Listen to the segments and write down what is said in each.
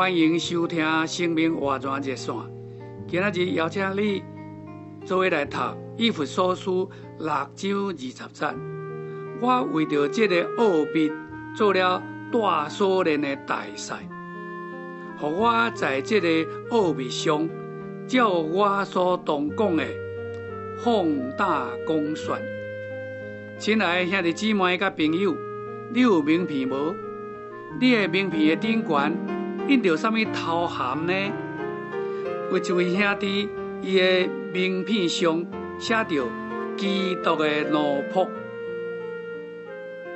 欢迎收听《生命活泉热线》。今仔日邀请你做伙来读《以弗所书》六章二十节。我为着这个奥秘做了大所练的大赛，和我在这个奥秘上，照我所当讲的放胆讲说。亲爱的兄弟姊妹甲朋友，你有名片无？你的名片的顶端印着什么头衔呢？有一位兄弟，伊的名片上写着“基督的奴仆”。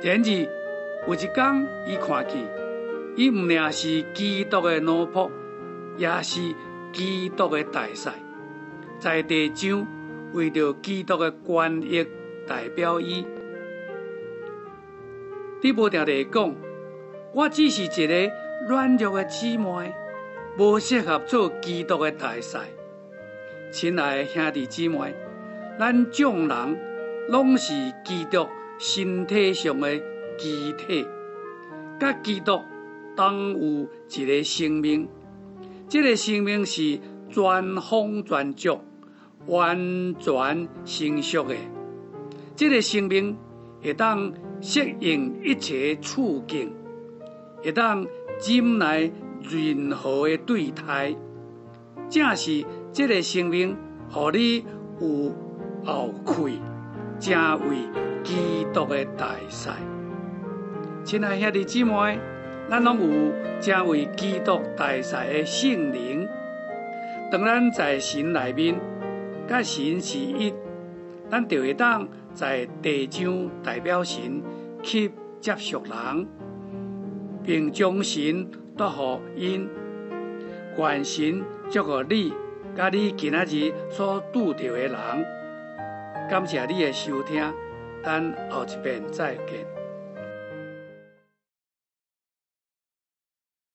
然而，有一天，伊看见，伊毋俩是基督的奴仆，也是基督的大使，在地上为着基督的权益代表伊。你无定地讲，我只是一个软弱的姊妹，无适合做基督的大使。亲爱的兄弟姊妹，咱众人拢是基督身体上的肢体，甲基督同有一个生命，这个生命是全丰全足、完全成熟的。这个生命会当适应一切处境，会当忍耐任何的对待，正是这个生命，让你有后愧，成为基督的大使。亲爱兄弟姊妹，咱拢有成为基督大使的圣灵。当咱在神内面，甲神是一，咱就会当在地上代表神。去接触人，并将心托付因，愿神祝福你，甲你今仔日所拄到的人。感谢你的收听，等后一遍再见。